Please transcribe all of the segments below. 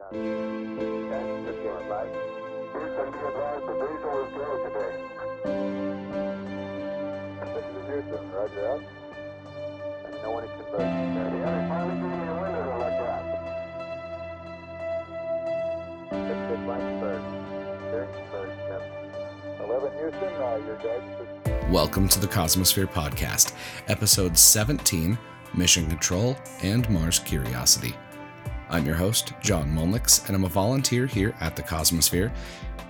Be the diesel is go today. This is Houston, roger out. Let me know when it converts. Yeah, they're finally getting your windows like that. Six, six, light first. Steering first, yep. 11 Houston, uh, your guidance Welcome to the Cosmosphere Podcast, Episode 17 Mission Control and Mars Curiosity. I'm your host, John Molnix, and I'm a volunteer here at the Cosmosphere.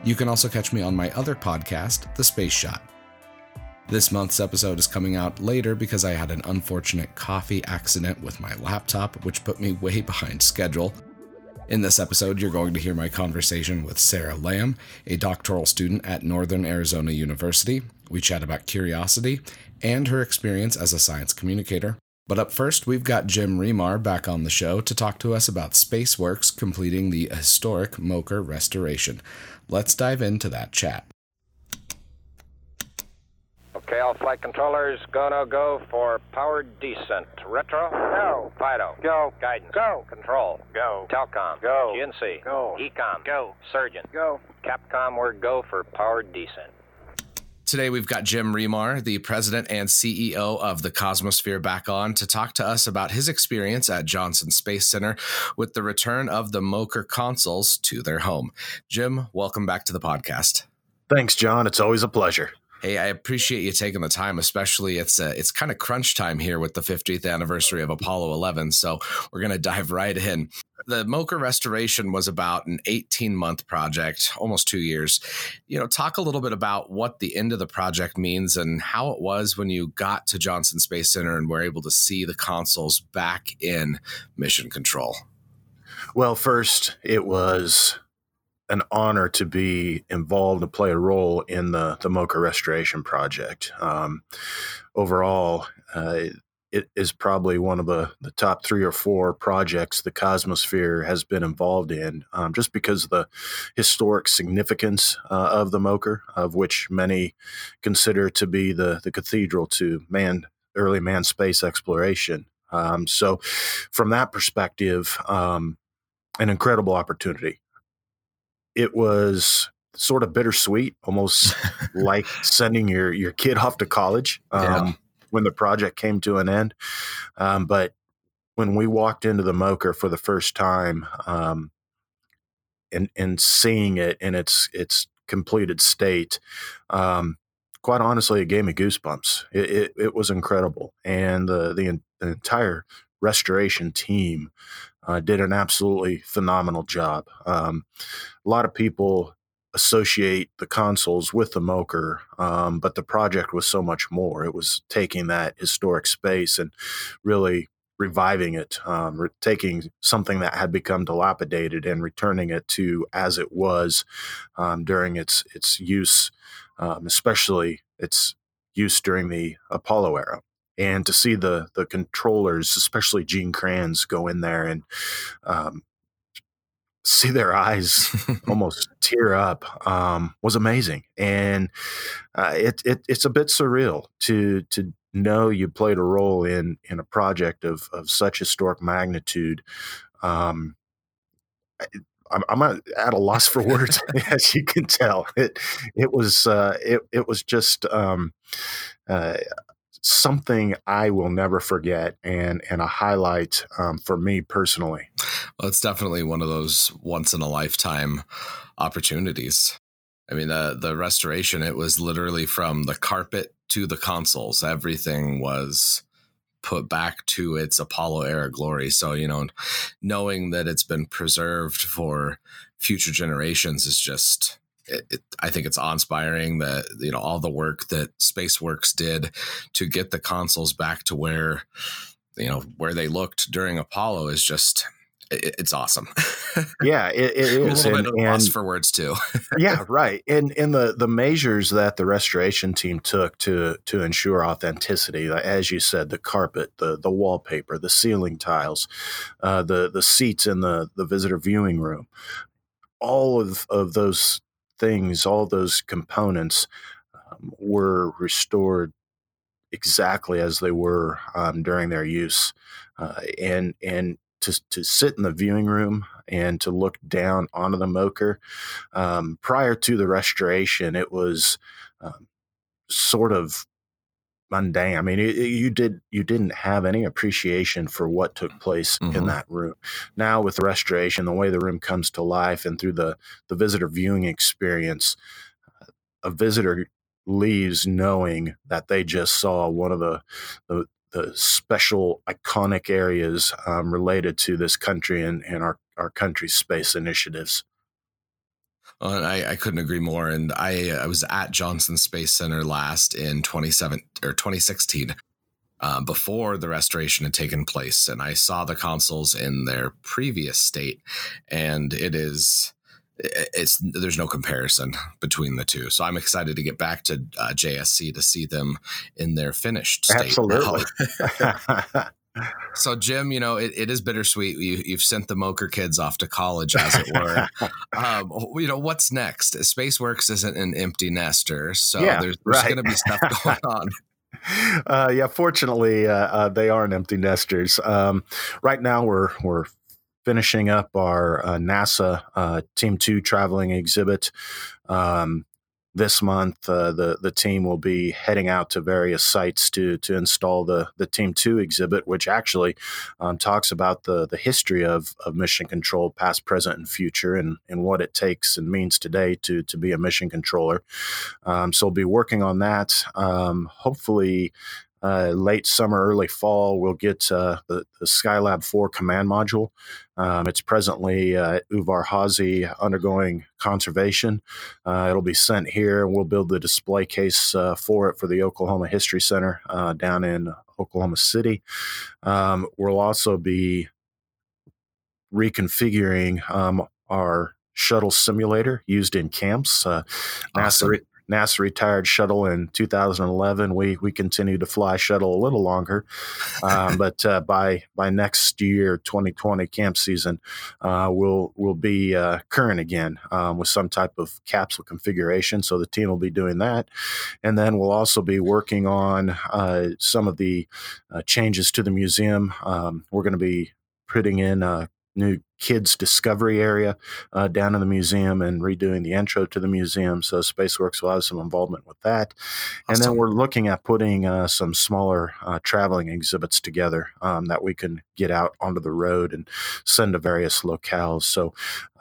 You can also catch me on my other podcast, The Space Shot. This month's episode is coming out later because I had an unfortunate coffee accident with my laptop, which put me way behind schedule. In this episode, you're going to hear my conversation with Sarah Lamm, a doctoral student at Northern Arizona University. We chat about curiosity and her experience as a science communicator. But up first, we've got Jim Remar back on the show to talk to us about SpaceWorks completing the historic MOCR restoration. Let's dive into that chat. Okay, all flight controllers, go no go for powered descent. Retro? Go. FIDO. Go. Guidance. Go. Control. Go. Telcom. Go. GNC. Go. EECOM. Go. Surgeon. Go. Capcom, we're go for powered descent. Today, we've got Jim Remar, the president and CEO of the Cosmosphere, back on to talk to us about his experience at Johnson Space Center with the return of the MOCR consoles to their home. Jim, welcome back to the podcast. Thanks, John. It's always a pleasure. Hey, I appreciate you taking the time, especially it's uh, it's kind of crunch time here with the 50th anniversary of Apollo 11. So we're going to dive right in. The MOCR restoration was about an 18 month project, almost two years. You know, talk a little bit about what the end of the project means and how it was when you got to Johnson Space Center and were able to see the consoles back in mission control. Well, first, it was an honor to be involved and play a role in the the MOCR restoration project. Um, overall, uh, it is probably one of the, the top three or four projects the Cosmosphere has been involved in, um, just because of the historic significance uh, of the MOCR, of which many consider to be the the cathedral to man early man space exploration. Um, so, from that perspective, um, an incredible opportunity it was sort of bittersweet, almost like sending your your kid off to college um. When the project came to an end. Um, but when we walked into the MOCR for the first time, um, and and seeing it in its its completed state, um, quite honestly, it gave me goosebumps. It, it, it was incredible, and the, the the entire restoration team uh, did an absolutely phenomenal job. Um, a lot of people associate the consoles with the MOCR, um, but the project was so much more. It was taking that historic space and really reviving it, um, taking something that had become dilapidated and returning it to as it was um, during its its use, um, especially its use during the Apollo era and to see the the controllers, especially Gene Kranz, go in there and um, see their eyes almost tear up um, was amazing, and uh, it, it it's a bit surreal to to know you played a role in in a project of of such historic magnitude. Um, I'm, I'm at a loss for words, as you can tell. It it was uh, it it was just um, uh, something I will never forget and and a highlight um, for me personally. Well, it's definitely one of those once in a lifetime opportunities. I mean, the the restoration it was literally from the carpet to the consoles. Everything was put back to its Apollo era glory. So, you know, knowing that it's been preserved for future generations is just it, it, I think it's awe-inspiring that you know all the work that SpaceWorks did to get the consoles back to where you know where they looked during Apollo is just it, it's awesome. yeah, it, it is. a little and, bit for words too. yeah, right. And in the the measures that the restoration team took to to ensure authenticity, as you said, the carpet, the the wallpaper, the ceiling tiles, uh, the the seats in the the visitor viewing room, all of of those things, all those components um, were restored exactly as they were um, during their use. Uh, and and to, to sit in the viewing room and to look down onto the MOCR. Um, prior to the restoration, it was um, sort of mundane. I mean, it, it, you did you didn't have any appreciation for what took place mm-hmm. in that room. Now with the restoration, the way the room comes to life, and through the the visitor viewing experience, a visitor leaves knowing that they just saw one of the the, the special iconic areas um, related to this country and, and our, our country's space initiatives. Uh, I, I, couldn't agree more. And I, I was at Johnson Space Center last in 27 or 2016. Uh, before the restoration had taken place, and I saw the consoles in their previous state, and it is it's there's no comparison between the two. So I'm excited to get back to uh, JSC to see them in their finished state. Absolutely. so Jim, you know it, it is bittersweet. You, have sent the MOCR kids off to college, as it were. um, you know what's next? SpaceWorks isn't an empty nester, so yeah, there's, there's right. going to be stuff going on. Uh, yeah, fortunately, uh, uh, they aren't empty nesters. Um, right now, we're we're finishing up our uh, NASA uh, Team Two traveling exhibit. Um, this month, uh, the the team will be heading out to various sites to to install the the Team Two exhibit, which actually um, talks about the the history of of mission control, past, present, and future, and and what it takes and means today to to be a mission controller. Um, so we'll be working on that. Um, hopefully, uh, late summer, early fall, we'll get uh, the, the, Skylab 4 command module. Um, it's presently uh, Udvar-Hazy undergoing conservation. Uh, it'll be sent here, and we'll build the display case uh, for it for the Oklahoma History Center uh, down in Oklahoma City. Um, we'll also be reconfiguring um, our shuttle simulator used in camps. Uh, awesome. NASA, NASA retired shuttle in 2011. We we continue to fly shuttle a little longer, um, but uh, by by next year, 2020 camp season, uh, we'll we'll be uh, current again um, with some type of capsule configuration. So the team will be doing that, and then we'll also be working on uh, some of the uh, changes to the museum. Um, we're going to be putting in uh, new kids discovery area uh, down in the museum and redoing the intro to the museum. So SpaceWorks will have some involvement with that. Awesome. And then we're looking at putting uh, some smaller uh, traveling exhibits together um, that we can get out onto the road and send to various locales. So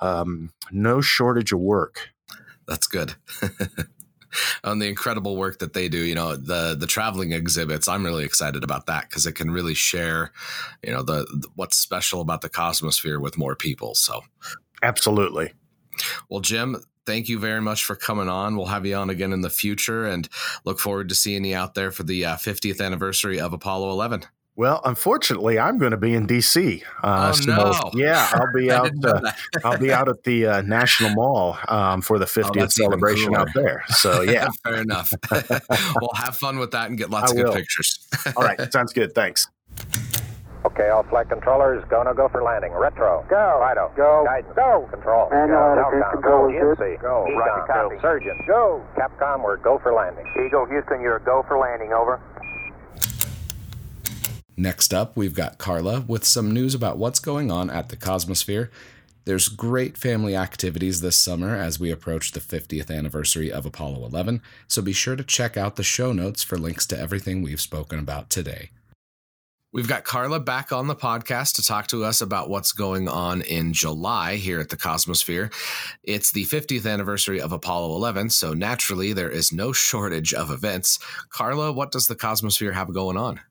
um, no shortage of work. That's good. on the incredible work that they do. You know, the the traveling exhibits. I'm really excited about that because it can really share, you know, the, the what's special about the Cosmosphere with more people. So, absolutely. Well, Jim, thank you very much for coming on. We'll have you on again in the future and look forward to seeing you out there for the uh, 50th anniversary of Apollo 11. Well, unfortunately, I'm going to be in DC. Uh, oh so, no! Yeah, I'll be out. Uh, I'll be out at the uh, National Mall um, for the 50th oh, celebration out there. So yeah, fair enough. well, have fun with that and get lots I of will. good pictures. all right, sounds good. Thanks. Okay, all flight controllers, go no go for landing. Retro. Go. Fido. Go. Guidance. Go. Control. Manual go. control is good. Go. EECOM. Copy. Surgeon. Go. Capcom, we're go for landing. Eagle, Houston, you're a go for landing. Over. Next up, we've got Carla with some news about what's going on at the Cosmosphere. There's great family activities this summer as we approach the 50th anniversary of Apollo 11, so be sure to check out the show notes for links to everything we've spoken about today. We've got Carla back on the podcast to talk to us about what's going on in July here at the Cosmosphere. It's the 50th anniversary of Apollo 11, so naturally there is no shortage of events. Carla, what does the Cosmosphere have going on?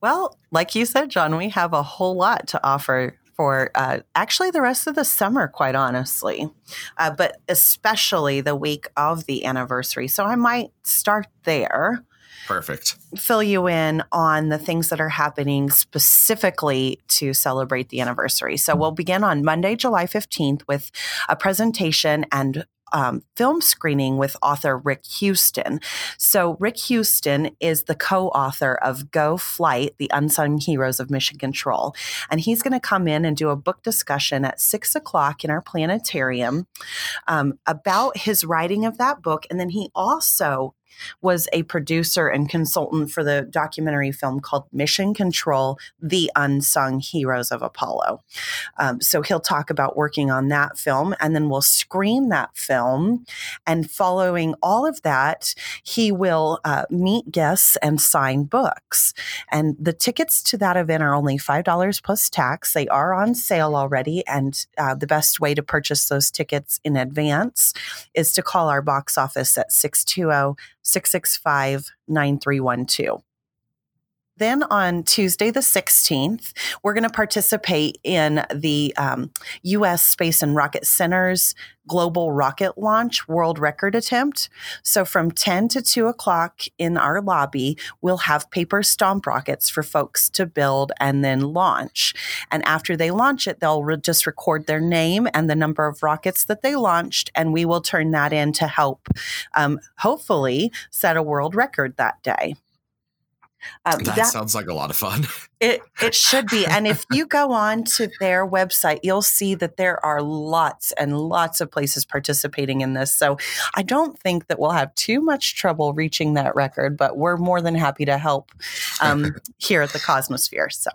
Well, like you said, John, we have a whole lot to offer for uh, actually the rest of the summer, quite honestly, uh, but especially the week of the anniversary. So I might start there. Perfect. Fill you in on the things that are happening specifically to celebrate the anniversary. So we'll begin on Monday, July 15th with a presentation and um, film screening with author Rick Houston. So, Rick Houston is the co author of Go Flight The Unsung Heroes of Mission Control. And he's going to come in and do a book discussion at six o'clock in our planetarium um, about his writing of that book. And then he also was a producer and consultant for the documentary film called Mission Control The Unsung Heroes of Apollo. Um, so he'll talk about working on that film, and then we'll screen that film. And following all of that, he will uh, meet guests and sign books. And the tickets to that event are only $5 plus tax. They are on sale already. And uh, the best way to purchase those tickets in advance is to call our box office at 620 665 9312. Then on Tuesday, the 16th, we're going to participate in the um, U.S. Space and Rocket Center's Global Rocket Launch World Record Attempt. So from 10 to 2 o'clock in our lobby, we'll have paper stomp rockets for folks to build and then launch. And after they launch it, they'll re- just record their name and the number of rockets that they launched, and we will turn that in to help um, hopefully set a world record that day. Um, that, that, sounds like a lot of fun. It it should be. And if you go on to their website, you'll see that there are lots and lots of places participating in this. So I don't think that we'll have too much trouble reaching that record, but we're more than happy to help um, here at the Cosmosphere. So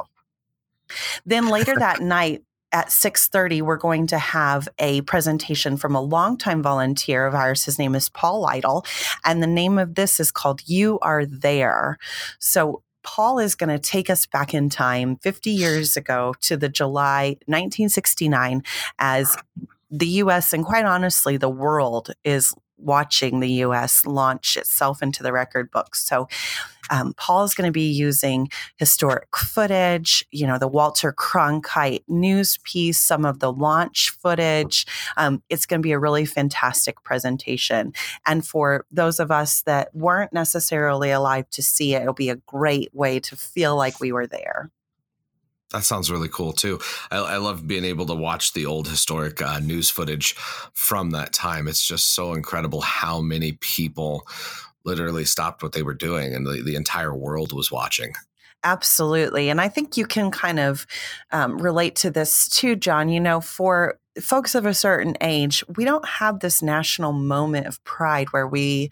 then later that night, at 6.30 we're going to have a presentation from a longtime volunteer of ours. His name is paul lytle and the name of this is called you are there. So Paul is going to take us back in time 50 years ago to the July 1969 as the US and quite honestly the world is watching the US launch itself into the record books. So um, Paul is going to be using historic footage, you know, the Walter Cronkite news piece, some of the launch footage. Um, it's going to be a really fantastic presentation. And for those of us that weren't necessarily alive to see it, it'll be a great way to feel like we were there. That sounds really cool too. I, I, love being able to watch the old historic uh, news footage from that time. It's just so incredible how many people literally stopped what they were doing and the, the entire world was watching. Absolutely. And I think you can kind of um, relate to this too, John. You know, for folks of a certain age, we don't have this national moment of pride where we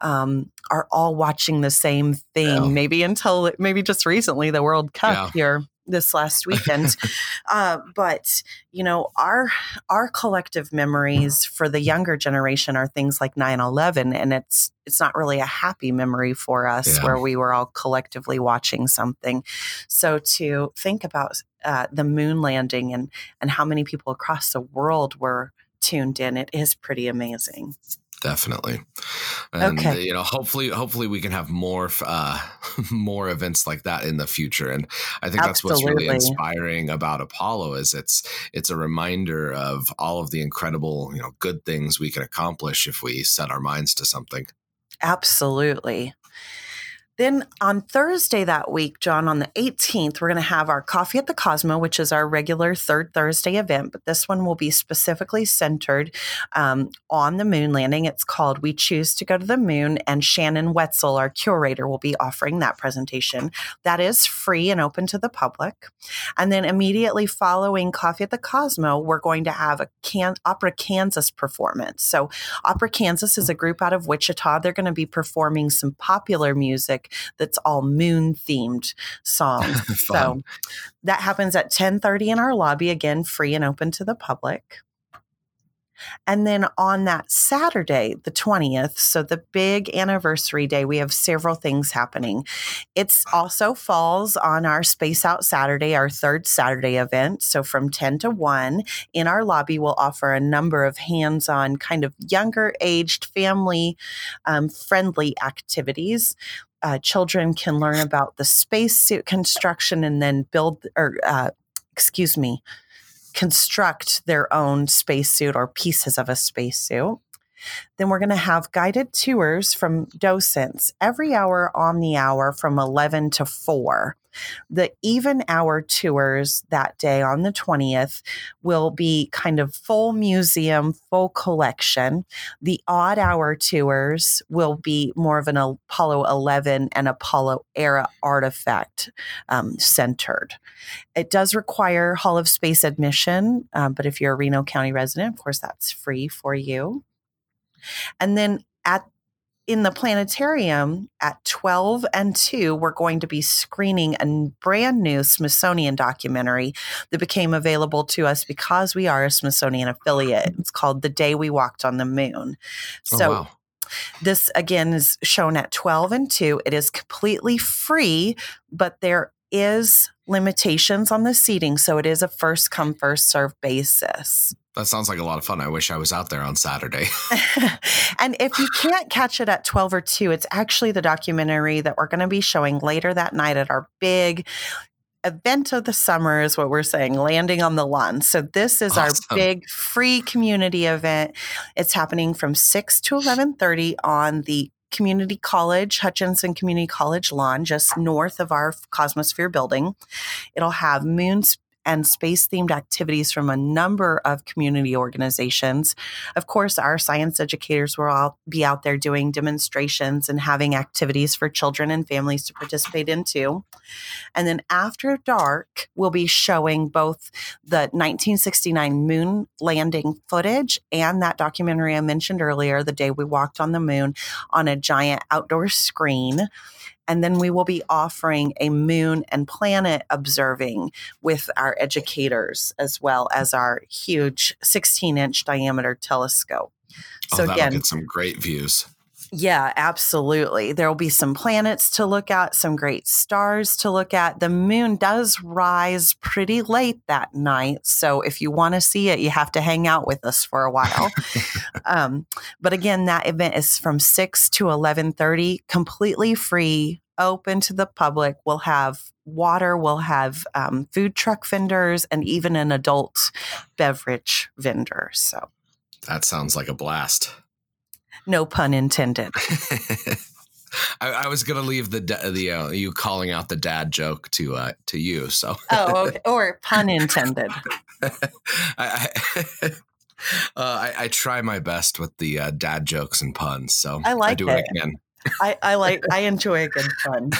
um, are all watching the same thing. Yeah. Maybe until maybe just recently, the World Cup yeah. here this last weekend. uh, but you know, our our collective memories for the younger generation are things like 9-11 and it's it's not really a happy memory for us yeah. where we were all collectively watching something. So to think about uh, the moon landing and and how many people across the world were tuned in, it is pretty amazing definitely. And okay. you know hopefully hopefully we can have more uh more events like that in the future. And i think that's what's really inspiring about apollo is it's it's a reminder of all of the incredible you know good things we can accomplish if we set our minds to something. Absolutely then on Thursday that week, John, on the 18th, we're going to have our Coffee at the Cosmo, which is our regular third Thursday event, but this one will be specifically centered um, on the moon landing. It's called We Choose to Go to the Moon, and Shannon Wetzel, our curator, will be offering that presentation. That is free and open to the public. And then immediately following Coffee at the Cosmo, we're going to have a Can- Opera Kansas performance. So, Opera Kansas is a group out of Wichita. They're going to be performing some popular music music that's all moon themed songs. so that happens at 10:30 in our lobby again free and open to the public. And then on that Saturday, the 20th, so the big anniversary day, we have several things happening. It's also falls on our Space Out Saturday, our third Saturday event. So from 10 to 1 in our lobby, we'll offer a number of hands on, kind of younger aged, family um, friendly activities uh, children can learn about the spacesuit construction and then build or uh, excuse me construct their own spacesuit or pieces of a spacesuit. Then we're going to have guided tours from docents every hour on the hour from 11 to 4 the even hour tours that day on the 20th will be kind of full museum, full collection. The odd hour tours will be more of an Apollo 11 and Apollo era artifact um, centered. It does require Hall of Space admission, um, but if you're a Reno County resident, of course, that's free for you. And then at in the planetarium at 12 and 2, we're going to be screening a brand new Smithsonian documentary that became available to us because we are a Smithsonian affiliate. Mm-hmm. It's called The Day We Walked on the Moon. Oh, So, wow. this again is shown at 12 and 2. It is completely free, but there is limitations on the seating. So it is a first come, first serve basis. That sounds like a lot of fun. I wish I was out there on Saturday. and if you can't catch it at 12 or 2, it's actually the documentary that we're going to be showing later that night at our big event of the summer is what we're saying landing on the lawn so this is Awesome. our big free community event it's happening from 6 to 11.30 on the community college hutchinson community college lawn just north of our cosmosphere building it'll have moons and space themed activities from a number of community organizations. Of course, our science educators will all be out there doing demonstrations and having activities for children and families to participate into. And then after dark, we'll be showing both the 1969 moon landing footage and that documentary I mentioned earlier, The Day We Walked on the Moon, on a giant outdoor screen. And then we will be offering a moon and planet observing with our educators as well as our huge 16 inch diameter telescope. oh, So that'll again, get some great views. Yeah, absolutely. There will be some planets to look at, some great stars to look at. The moon does rise pretty late that night, so if you want to see it, you have to hang out with us for a while. um, but again, that event is from six to eleven thirty, completely free, open to the public. We'll have water, we'll have um, food truck vendors, and even an adult beverage vendor. So, That sounds like a blast. No pun intended. I, I was gonna leave the the uh, you calling out the dad joke to uh, to you. So Oh, okay. or pun intended. I, I, uh, I I try my best with the uh, dad jokes and puns. So I like do it. what I can. I, I like I enjoy a good pun.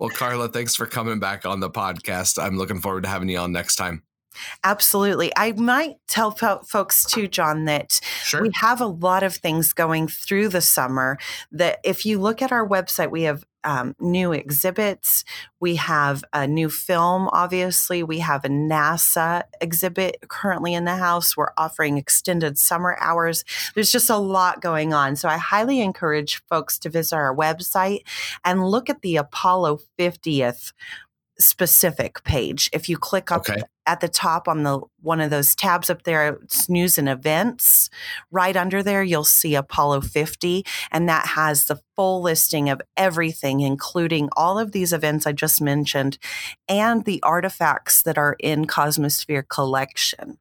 well, Carla, thanks for coming back on the podcast. I'm looking forward to having you on next time. Absolutely. I might tell fo- folks too, John, that Sure. we have a lot of things going through the summer. That if you look at our website, we have um, new exhibits. We have a new film, obviously. We have a NASA exhibit currently in the house. We're offering extended summer hours. There's just a lot going on. So I highly encourage folks to visit our website and look at the Apollo 50th specific page. If you click up Okay. at the top on the one of those tabs up there, it's news and events. Right under there, you'll see Apollo 50, and that has the full listing of everything, including all of these events I just mentioned and the artifacts that are in Cosmosphere collection.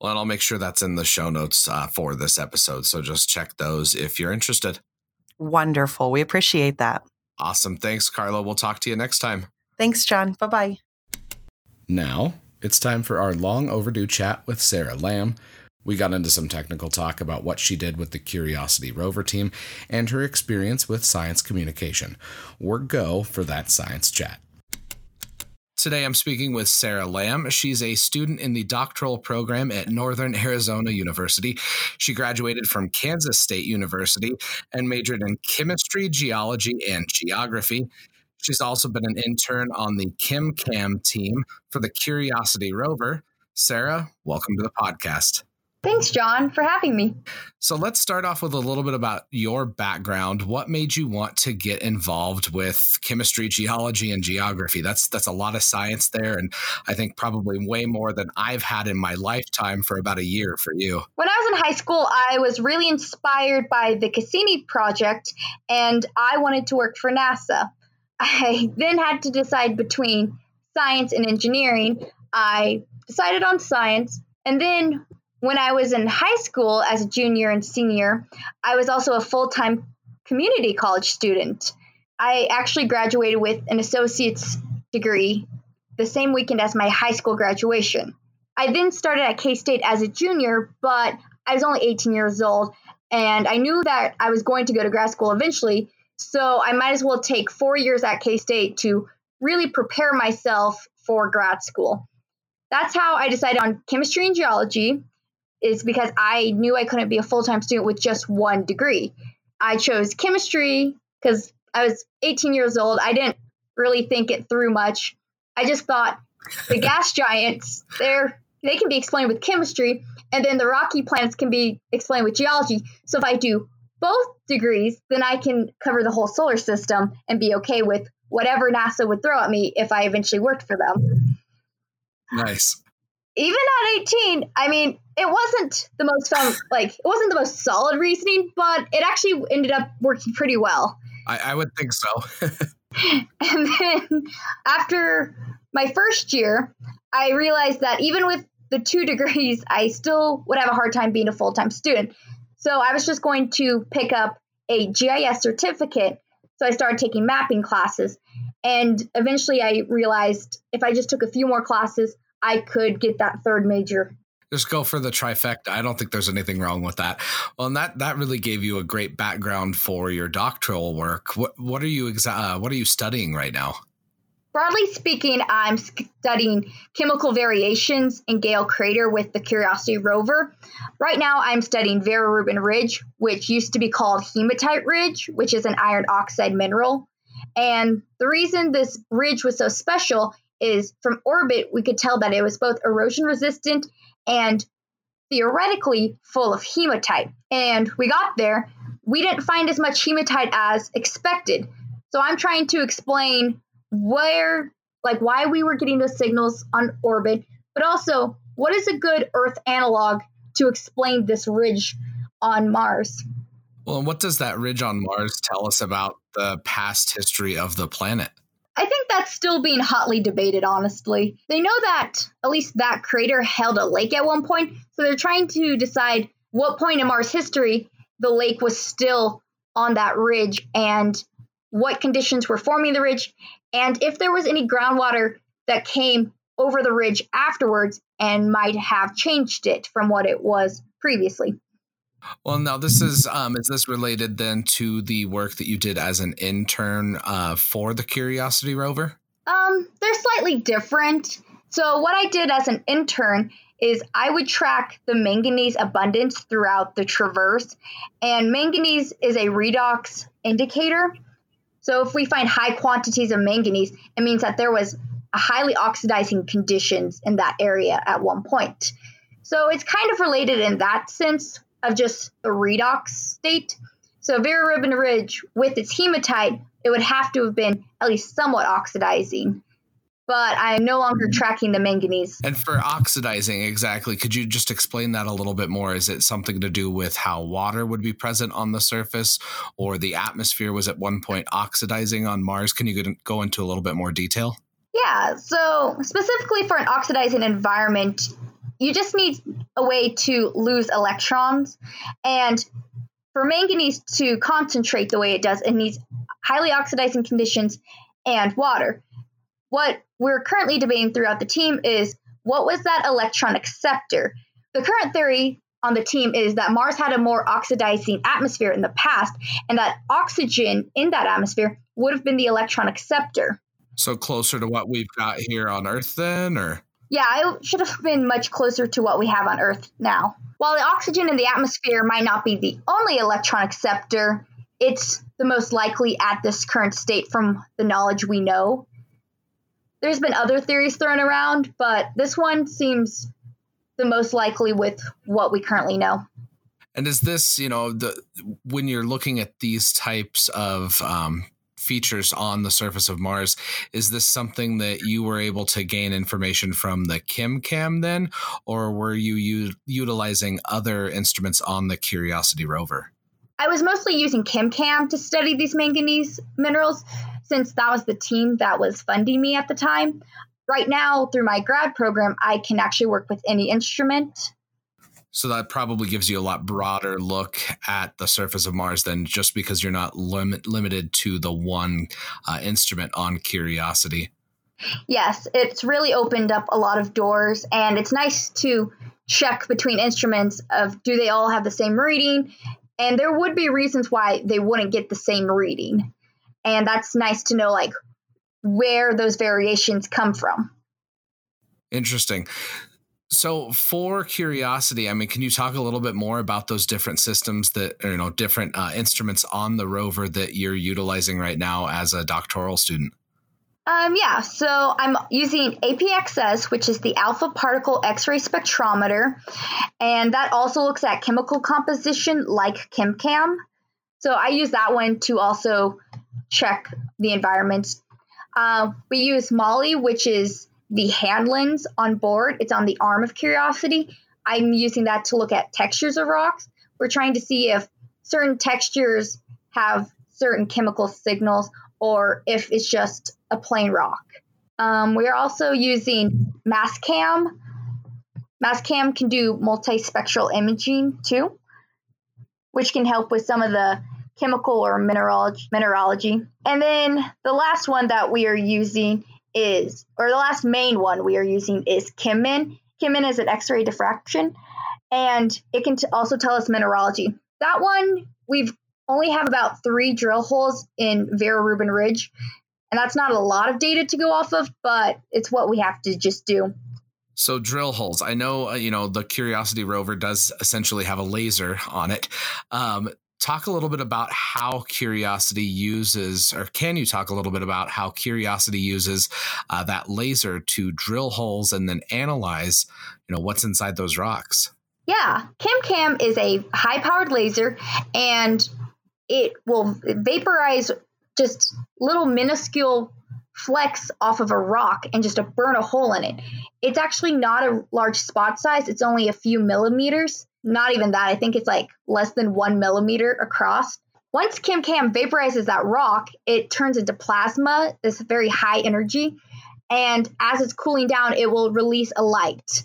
Well, and I'll make sure that's in the show notes uh, for this episode. So just check those if you're interested. Wonderful. We appreciate that. Awesome. Thanks, Carla. We'll talk to you next time. Thanks, John. Bye bye. Now, it's time for our long overdue chat with Sarah Lamm. We got into some technical talk about what she did with the Curiosity rover team and her experience with science communication. We're go for that science chat. Today I'm speaking with Sarah Lamm. She's a student in the doctoral program at Northern Arizona University. She graduated from Kansas State University and majored in chemistry, geology, and geography. She's also been an intern on the ChemCam team for the Curiosity rover. Sarah, welcome to the podcast. Thanks, John, for having me. So let's start off with a little bit about your background. What made you want to get involved with chemistry, geology, and geography? That's that's a lot of science there, and I think probably way more than I've had in my lifetime for about a year for you. When I was in high school, I was really inspired by the Cassini project, and I wanted to work for NASA. I then had to decide between science and engineering. I decided on science, and then when I was in high school as a junior and senior, I was also a full time community college student. I actually graduated with an associate's degree the same weekend as my high school graduation. I then started at K State as a junior, but I was only 18 years old, and I knew that I was going to go to grad school eventually, so I might as well take four years at K State to really prepare myself for grad school. That's how I decided on chemistry and geology. is because I knew I couldn't be a full time student with just one degree. I chose chemistry because I was 18 years old. I didn't really think it through much. I just thought the gas giants, they're they can be explained with chemistry, and then the rocky planets can be explained with geology. So if I do both degrees, then I can cover the whole solar system and be okay with whatever NASA would throw at me if I eventually worked for them. Nice. Even at 18, I mean, it wasn't the most fun, like, it wasn't the most solid reasoning, but it actually ended up working pretty well. I, I would think so. and then after my first year, I realized that even with the two degrees, I still would have a hard time being a full time student. So I was just going to pick up a GIS certificate. So I started taking mapping classes. And eventually I realized if I just took a few more classes, I could get that third major. Just go for the trifecta. I don't think there's anything wrong with that. Well, and that that really gave you a great background for your doctoral work. What what are you exa- uh, what are you studying right now? Broadly speaking, I'm studying chemical variations in Gale Crater with the Curiosity rover. Right now, I'm studying Vera Rubin Ridge, which used to be called Hematite Ridge, which is an iron oxide mineral. And the reason this ridge was so special is from orbit, we could tell that it was both erosion resistant and theoretically full of hematite. And we got there, we didn't find as much hematite as expected. So I'm trying to explain where, like, why we were getting those signals on orbit, but also what is a good Earth analog to explain this ridge on Mars. Well, what does that ridge on Mars tell us about the past history of the planet? I think that's still being hotly debated, honestly. They know that at least that crater held a lake at one point, so they're trying to decide what point in Mars history the lake was still on that ridge and what conditions were forming the ridge and if there was any groundwater that came over the ridge afterwards and might have changed it from what it was previously. Well, now this is um, is this related then to the work that you did as an intern uh, for the Curiosity rover? Um, they're slightly different. So what I did as an intern is I would track the manganese abundance throughout the traverse, and manganese is a redox indicator. So if we find high quantities of manganese, it means that there was a highly oxidizing conditions in that area at one point. So it's kind of related in that sense of just the redox state. So Vera Ridge with its hematite, it would have to have been at least somewhat oxidizing but I'm no longer mm-hmm. tracking the manganese. And for oxidizing, exactly, could you just explain that a little bit more? Is it something to do with how water would be present on the surface or the atmosphere was at one point oxidizing on Mars? Can you go into a little bit more detail? Yeah, so specifically for an oxidizing environment, you just need a way to lose electrons. And for manganese to concentrate the way it does, it needs highly oxidizing conditions and water. What we're currently debating throughout the team is what was that electron acceptor? The current theory on the team is that Mars had a more oxidizing atmosphere in the past, and that oxygen in that atmosphere would have been the electron acceptor. So closer to what we've got here on Earth, then, or? Yeah, it should have been much closer to what we have on Earth now. While the oxygen in the atmosphere might not be the only electron acceptor, it's the most likely at this current state from the knowledge we know. There's been other theories thrown around, but this one seems the most likely with what we currently know. And is this, you know, the when you're looking at these types of um, features on the surface of Mars, is this something that you were able to gain information from the ChemCam then, or were you u- utilizing other instruments on the Curiosity rover? I was mostly using ChemCam to study these manganese minerals since that was the team that was funding me at the time. Right now, through my grad program, I can actually work with any instrument. So that probably gives you a lot broader look at the surface of Mars than just because you're not limit, limited to the one uh, instrument on Curiosity. Yes, it's really opened up a lot of doors, and it's nice to check between instruments of do they all have the same reading, and there would be reasons why they wouldn't get the same reading. And that's nice to know like where those variations come from. Interesting. So for curiosity, I mean, can you talk a little bit more about those different systems that you know different uh, instruments on the rover that you're utilizing right now as a doctoral student? Um, yeah, so I'm using APXS, which is the alpha particle X-ray spectrometer, and that also looks at chemical composition like ChemCam. So I use that one to also check the environment. Uh, we use MAHLI, which is the hand lens on board. It's on the arm of Curiosity. I'm using that to look at textures of rocks. We're trying to see if certain textures have certain chemical signals or if it's just a plain rock. Um, we are also using Mastcam. Mastcam can do multispectral imaging too, which can help with some of the chemical or mineralogy. mineralogy. And then the last one that we are using is, or the last main one we are using is CheMin. CheMin is an X-ray diffraction, and it can t- also tell us mineralogy. That one we've only have about three drill holes in Vera Rubin Ridge, and that's not a lot of data to go off of, but it's what we have to just do. So drill holes. I know, uh, you know, the Curiosity rover does essentially have a laser on it. Um, talk a little bit about how Curiosity uses, or can you talk a little bit about how Curiosity uses uh, that laser to drill holes and then analyze, you know, what's inside those rocks? Yeah, ChemCam is a high-powered laser, and it will vaporize just little minuscule flecks off of a rock and just burn a hole in it. It's actually not a large spot size; it's only a few millimeters not even that. I think it's like less than one millimeter across. Once ChemCam vaporizes that rock, it turns into plasma, this very high energy. And as it's cooling down, it will release a light.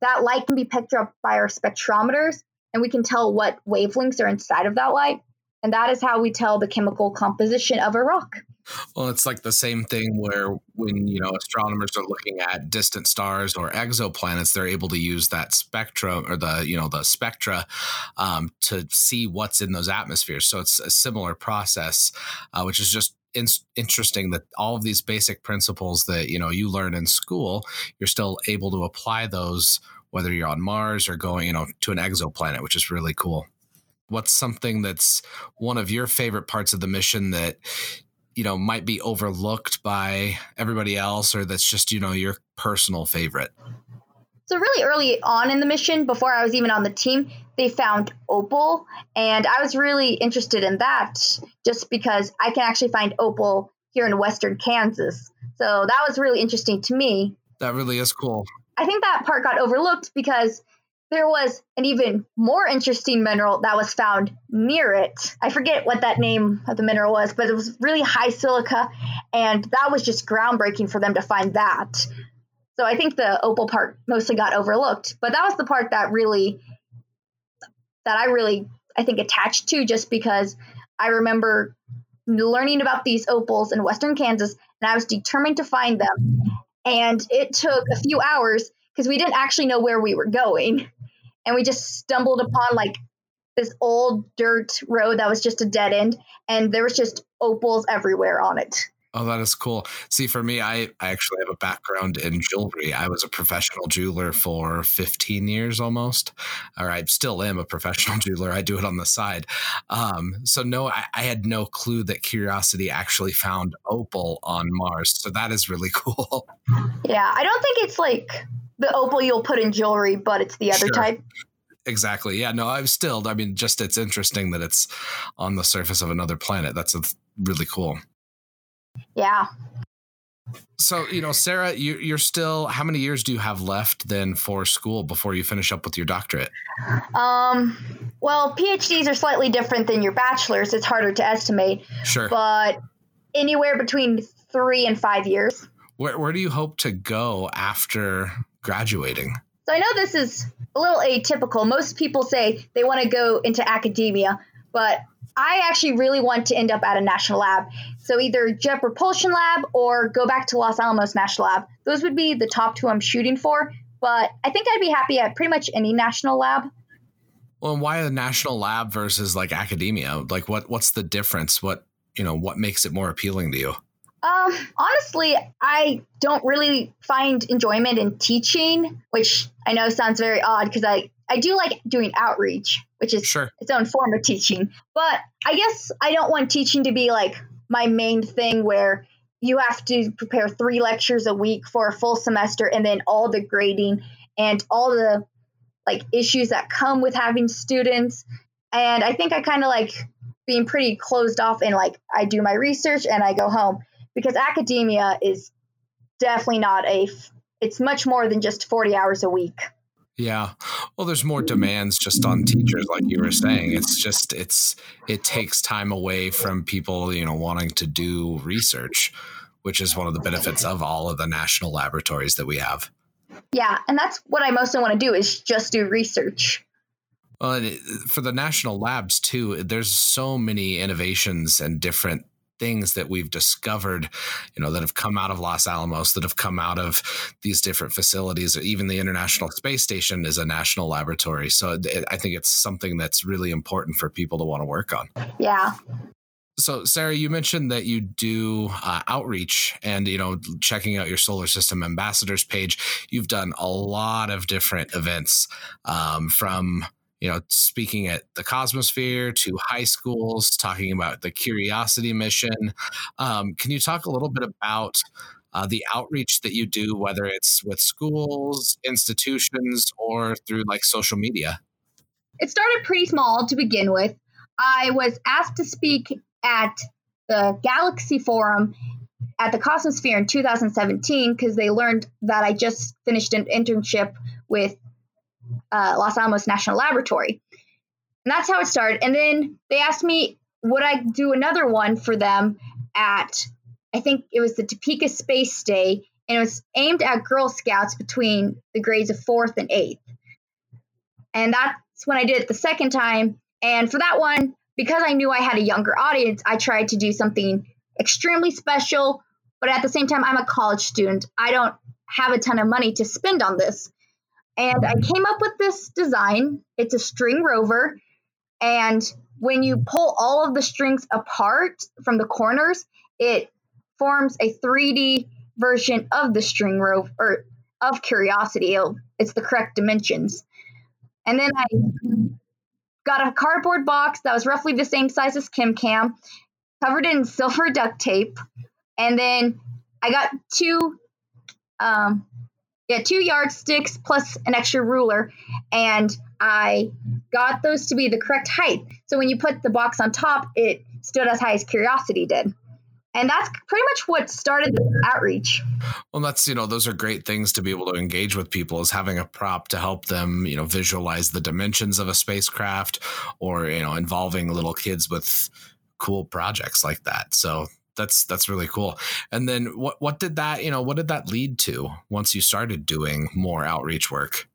That light can be picked up by our spectrometers, and we can tell what wavelengths are inside of that light. And that is how we tell the chemical composition of a rock. Well, it's like the same thing where when you know astronomers are looking at distant stars or exoplanets, they're able to use that spectrum or the you know the spectra um, to see what's in those atmospheres. So it's a similar process, uh, which is just in- interesting that all of these basic principles that you know you learn in school, you're still able to apply those whether you're on Mars or going you know to an exoplanet, which is really cool. What's something that's one of your favorite parts of the mission that you know might be overlooked by everybody else or that's just you know your personal favorite? So really early on in the mission before i was even on the team they found opal and i was really interested in that just because i can actually find opal here in western kansas. So that was really interesting to me. That really is cool. I think that part got overlooked because there was an even more interesting mineral that was found near it. I forget what that name of the mineral was, but it was really high silica, and that was just groundbreaking for them to find that. So I think the opal part mostly got overlooked, but that was the part that really that I really I think attached to just because I remember learning about these opals in western Kansas and I was determined to find them. And it took a few hours because we didn't actually know where we were going and we just stumbled upon like this old dirt road that was just a dead end and there was just opals everywhere on it Oh, that is cool. See, for me, I, I actually have a background in jewelry. I was a professional jeweler for 15 years almost, or I still am a professional jeweler. I do it on the side. Um, so, no, I, I, had no clue that Curiosity actually found opal on Mars. So, that is really cool. Yeah, I don't think it's like the opal you'll put in jewelry, but it's the other sure. type. Exactly. Yeah. No, I'm still. I mean, just it's interesting that it's on the surface of another planet. That's a, really cool. Yeah. So you know, Sarah, you, you're still. How many years do you have left then for school before you finish up with your doctorate? Um. Well, PhDs are slightly different than your bachelor's. It's harder to estimate. Sure. But anywhere between three and five years. Where Where do you hope to go after graduating? So I know this is a little atypical. Most people say they want to go into academia, but I actually really want to end up at a national lab. So either Jet Propulsion Lab or go back to Los Alamos National Lab. Those would be the top two I'm shooting for. But I think I'd be happy at pretty much any national lab. Well, and why a national lab versus like academia? Like what what's the difference? What you know, what makes it more appealing to you? Um, honestly, I don't really find enjoyment in teaching, which I know sounds very odd because I, I do like doing outreach, which is Sure. its own form of teaching. But I guess I don't want teaching to be like my main thing where you have to prepare three lectures a week for a full semester and then all the grading and all the like issues that come with having students. And I think I kind of like being pretty closed off and like I do my research and I go home because academia is definitely not a f- it's much more than just 40 hours a week. Yeah. Well, there's more demands just on teachers, like you were saying. It's just it's it takes time away from people, you know, wanting to do research, which is one of the benefits of all of the national laboratories that we have. Yeah, and that's what I mostly want to do is just do research. Well, and for the national labs too, there's so many innovations and different things that we've discovered, you know, that have come out of Los Alamos, that have come out of these different facilities. or Even the International Space Station is a national laboratory. So it, I think it's something that's really important for people to want to work on. Yeah. So, Sarah, you mentioned that you do uh, outreach and, you know, checking out your solar system ambassadors page. You've done a lot of different events um, from, you know, speaking at the Cosmosphere to high schools, talking about the Curiosity mission. Um, can you talk a little bit about uh, the outreach that you do, whether it's with schools, institutions, or through like social media? It started pretty small to begin with. I was asked to speak at the Galaxy Forum at the Cosmosphere in 2017 because they learned that I just finished an internship with uh, Los Alamos National Laboratory. And that's how it started. And then they asked me, would I do another one for them at, I think it was the Topeka Space Day, and it was aimed at Girl Scouts between the grades of fourth and eighth. And that's when I did it the second time. And for that one, because I knew I had a younger audience, I tried to do something extremely special. But at the same time, I'm a college student. I don't have a ton of money to spend on this. And I came up with this design. It's a string rover. And when you pull all of the strings apart from the corners, it forms a 3D version of the string rover or of Curiosity. It's the correct dimensions. And then I got a cardboard box that was roughly the same size as ChemCam, covered in silver duct tape, and then I got two, um, yeah, two yardsticks plus an extra ruler, and I got those to be the correct height. So when you put the box on top, it stood as high as Curiosity did. And that's pretty much what started the outreach. Well, that's, you know, those are great things to be able to engage with people is having a prop to help them, you know, visualize the dimensions of a spacecraft or, you know, involving little kids with cool projects like that. So that's that's really cool. And then what what did that, you know, what did that lead to once you started doing more outreach work?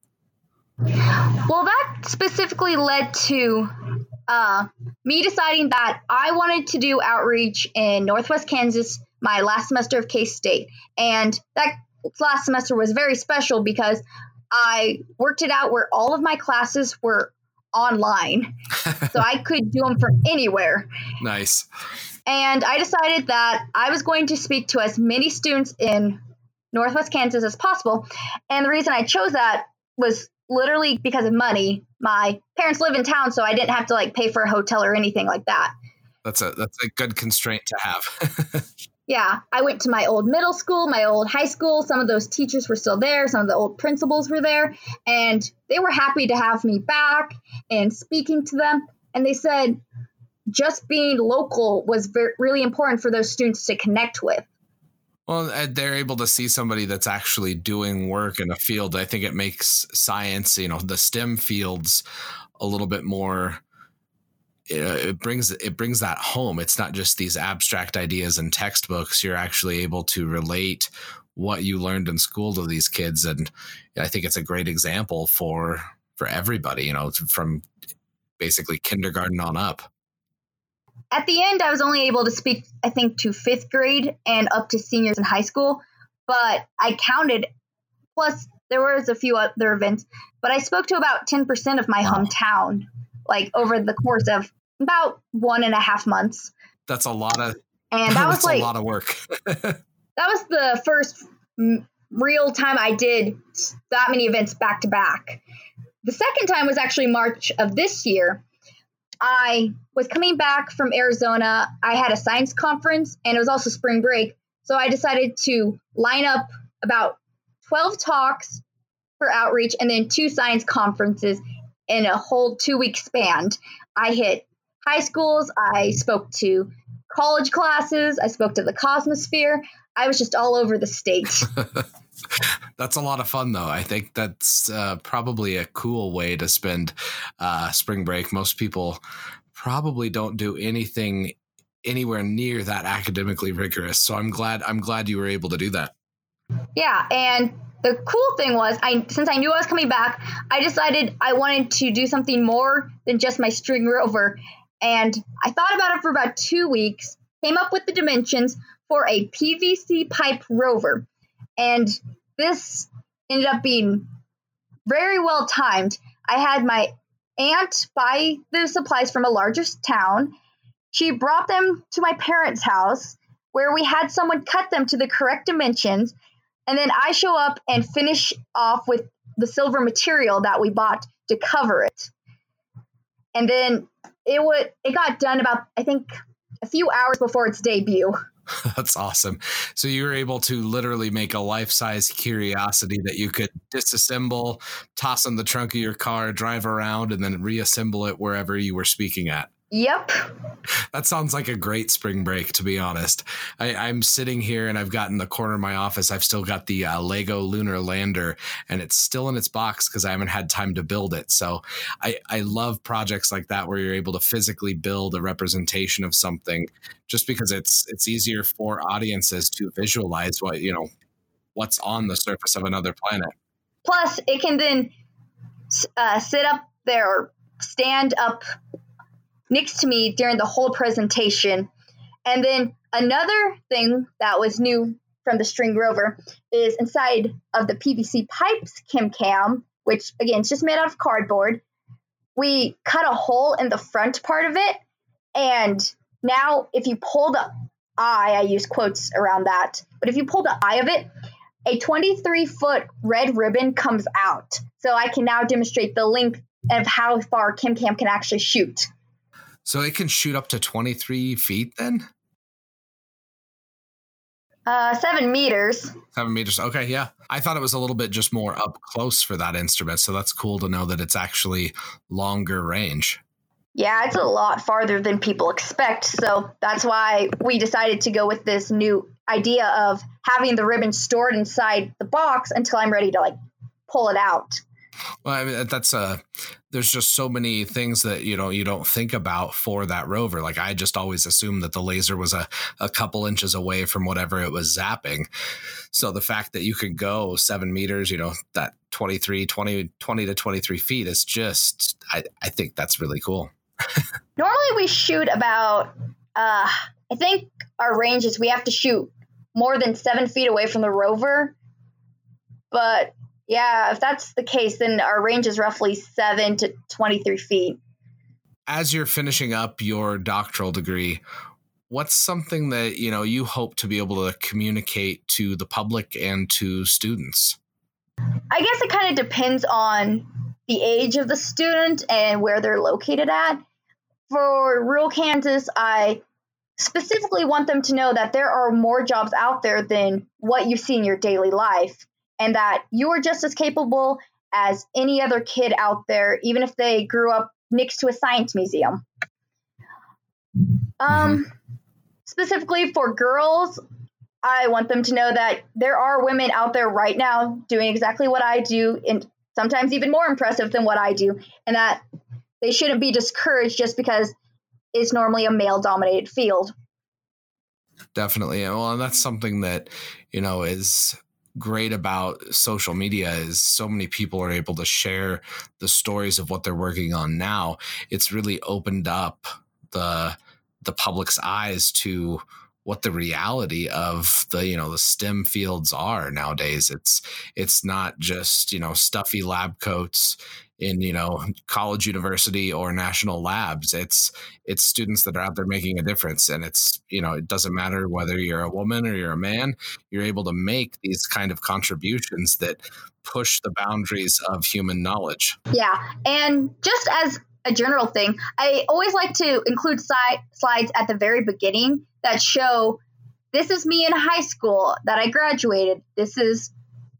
Well, that specifically led to uh, me deciding that I wanted to do outreach in Northwest Kansas my last semester of K State. And that last semester was very special because I worked it out where all of my classes were online. so I could do them from anywhere. Nice. And I decided that I was going to speak to as many students in Northwest Kansas as possible. And the reason I chose that was literally because of money. My parents live in town, so I didn't have to like pay for a hotel or anything like that. That's a that's a good constraint to have. yeah, I went to my old middle school, my old high school. Some of those teachers were still there, some of the old principals were there, and they were happy to have me back and speaking to them. And they said just being local was very, really important for those students to connect with. Well, uh, they're able to see somebody that's actually doing work in a field. I think it makes science, you know, the STEM fields a little bit more. Uh, it brings it brings that home. It's not just these abstract ideas in textbooks. You're actually able to relate what you learned in school to these kids, and I think it's a great example for for everybody. You know, from basically kindergarten on up at the end, I was only able to speak, I think, to fifth grade and up to seniors in high school. But I counted, plus there was a few other events, but I spoke to about 10% of my wow. hometown, like over the course of about one and a half months. That's a lot of and that was like a lot of work. that was the first real time I did that many events back to back. The second time was actually March of this year. I was coming back from Arizona. I had a science conference and it was also spring break. So I decided to line up about 12 talks for outreach and then two science conferences in a whole two week span. I hit high schools, I spoke to college classes, I spoke to the Cosmosphere. I was just all over the state. that's a lot of fun, though. I think that's uh, probably a cool way to spend uh, spring break. Most people probably don't do anything anywhere near that academically rigorous. So I'm glad I'm glad you were able to do that. Yeah, and the cool thing was I since I knew I was coming back, I decided I wanted to do something more than just my string rover. And I thought about it for about two weeks, came up with the dimensions for a PVC pipe rover. And this ended up being very well timed. I had my aunt buy the supplies from a larger town. She brought them to my parents' house where we had someone cut them to the correct dimensions. And then I show up and finish off with the silver material that we bought to cover it. And then it would it got done about I think a few hours before its debut. That's awesome. So you were able to literally make a life-size curiosity that you could disassemble, toss in the trunk of your car, drive around, and then reassemble it wherever you were speaking at. Yep. That sounds like a great spring break, to be honest. I, am sitting here and I've got in the corner of my office, I've still got the uh, Lego lunar lander and it's still in its box because I haven't had time to build it. So I, I love projects like that where you're able to physically build a representation of something just because it's it's easier for audiences to visualize what, you know, what's on the surface of another planet. Plus, it can then uh, sit up there or stand up next to me during the whole presentation. And then another thing that was new from the string rover is inside of the PVC pipes ChemCam, which again is just made out of cardboard. We cut a hole in the front part of it, and now if you pull the eye, I use quotes around that, but if you pull the eye of it, a 23 foot red ribbon comes out. So I can now demonstrate the length of how far ChemCam can actually shoot. So it can shoot up to 23 feet then? Uh, seven meters. Seven meters. Okay, yeah. I thought it was a little bit just more up close for that instrument. So that's cool to know that it's actually longer range. Yeah, it's a lot farther than people expect. So that's why we decided to go with this new idea of having the ribbon stored inside the box until I'm ready to like pull it out. Well, I mean, that's a. Uh, there's just so many things that you know you don't think about for that rover. Like I just always assumed that the laser was a, a couple inches away from whatever it was zapping. So the fact that you could go seven meters, you know, that 23, 20, 20 to 23 feet is just, I, I think that's really cool. Normally we shoot about, uh, I think our range is we have to shoot more than seven feet away from the rover. But yeah, if that's the case, then our range is roughly seven to 23 feet. As you're finishing up your doctoral degree, what's something that you know you hope to be able to communicate to the public and to students? I guess it kind of depends on the age of the student and where they're located at. For rural Kansas, I specifically want them to know that there are more jobs out there than what you see in your daily life and that you are just as capable as any other kid out there, even if they grew up next to a science museum. Um, mm-hmm. Specifically for girls, I want them to know that there are women out there right now doing exactly what I do, and sometimes even more impressive than what I do, and that they shouldn't be discouraged just because it's normally a male dominated field. Definitely. Well, and that's something that, you know, is great about social media is so many people are able to share the stories of what they're working on now. It's really opened up the the public's eyes to what the reality of the you know the STEM fields are nowadays. It's it's not just you know stuffy lab coats in you know college university or national labs. It's it's students that are out there making a difference. And it's you know it doesn't matter whether you're a woman or you're a man you're able to make these kind of contributions that push the boundaries of human knowledge. Yeah. And just as a general thing i always like to include si- slides at the very beginning that show this is me in high school that i graduated this is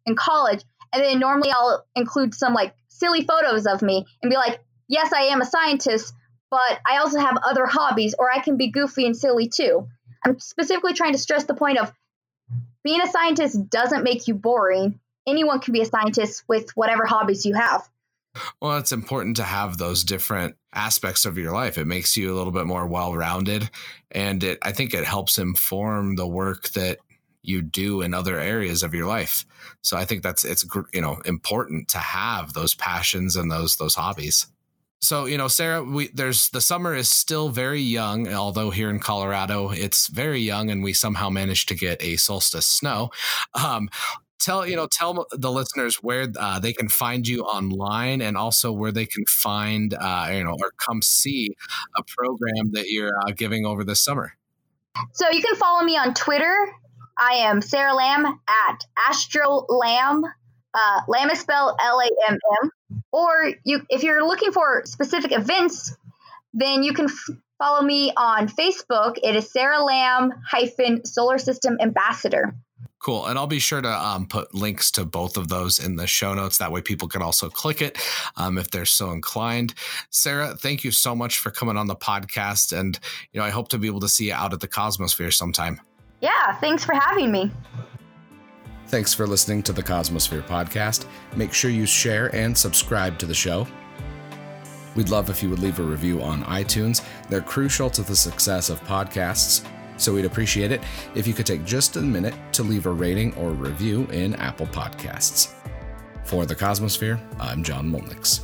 in college and then normally i'll include some like silly photos of me and be like, yes, I am a scientist, but I also have other hobbies, or I can be goofy and silly too. I'm specifically trying to stress the point of being a scientist doesn't make you boring. Anyone can be a scientist with whatever hobbies you have. Well, it's important to have those different aspects of your life. It makes you a little bit more well-rounded, and it I think it helps inform the work that you do in other areas of your life. So I think that's it's you know important to have those passions and those those hobbies. So you know, Sarah, we there's the summer is still very young, although here in Colorado it's very young, and we somehow managed to get a solstice snow. Um, tell you know tell the listeners where uh, they can find you online and also where they can find uh, you know or come see a program that you're uh, giving over this summer so you can follow me on twitter I am Sarah Lamm at Astro Lamm. Uh, Lamm is spelled L A M M. Or you, if you're looking for specific events, then you can f- follow me on Facebook. It is Sarah Lamm hyphen Solar System Ambassador. Cool. And I'll be sure to um, put links to both of those in the show notes. That way people can also click it um, if they're so inclined. Sarah, thank you so much for coming on the podcast. And, you know, I hope to be able to see you out at the Cosmosphere sometime. Yeah, thanks for having me. Thanks for listening to the Cosmosphere podcast. Make sure you share and subscribe to the show. We'd love if you would leave a review on iTunes. They're crucial to the success of podcasts, so we'd appreciate it if you could take just a minute to leave a rating or review in Apple Podcasts. For the Cosmosphere, I'm John Molnix.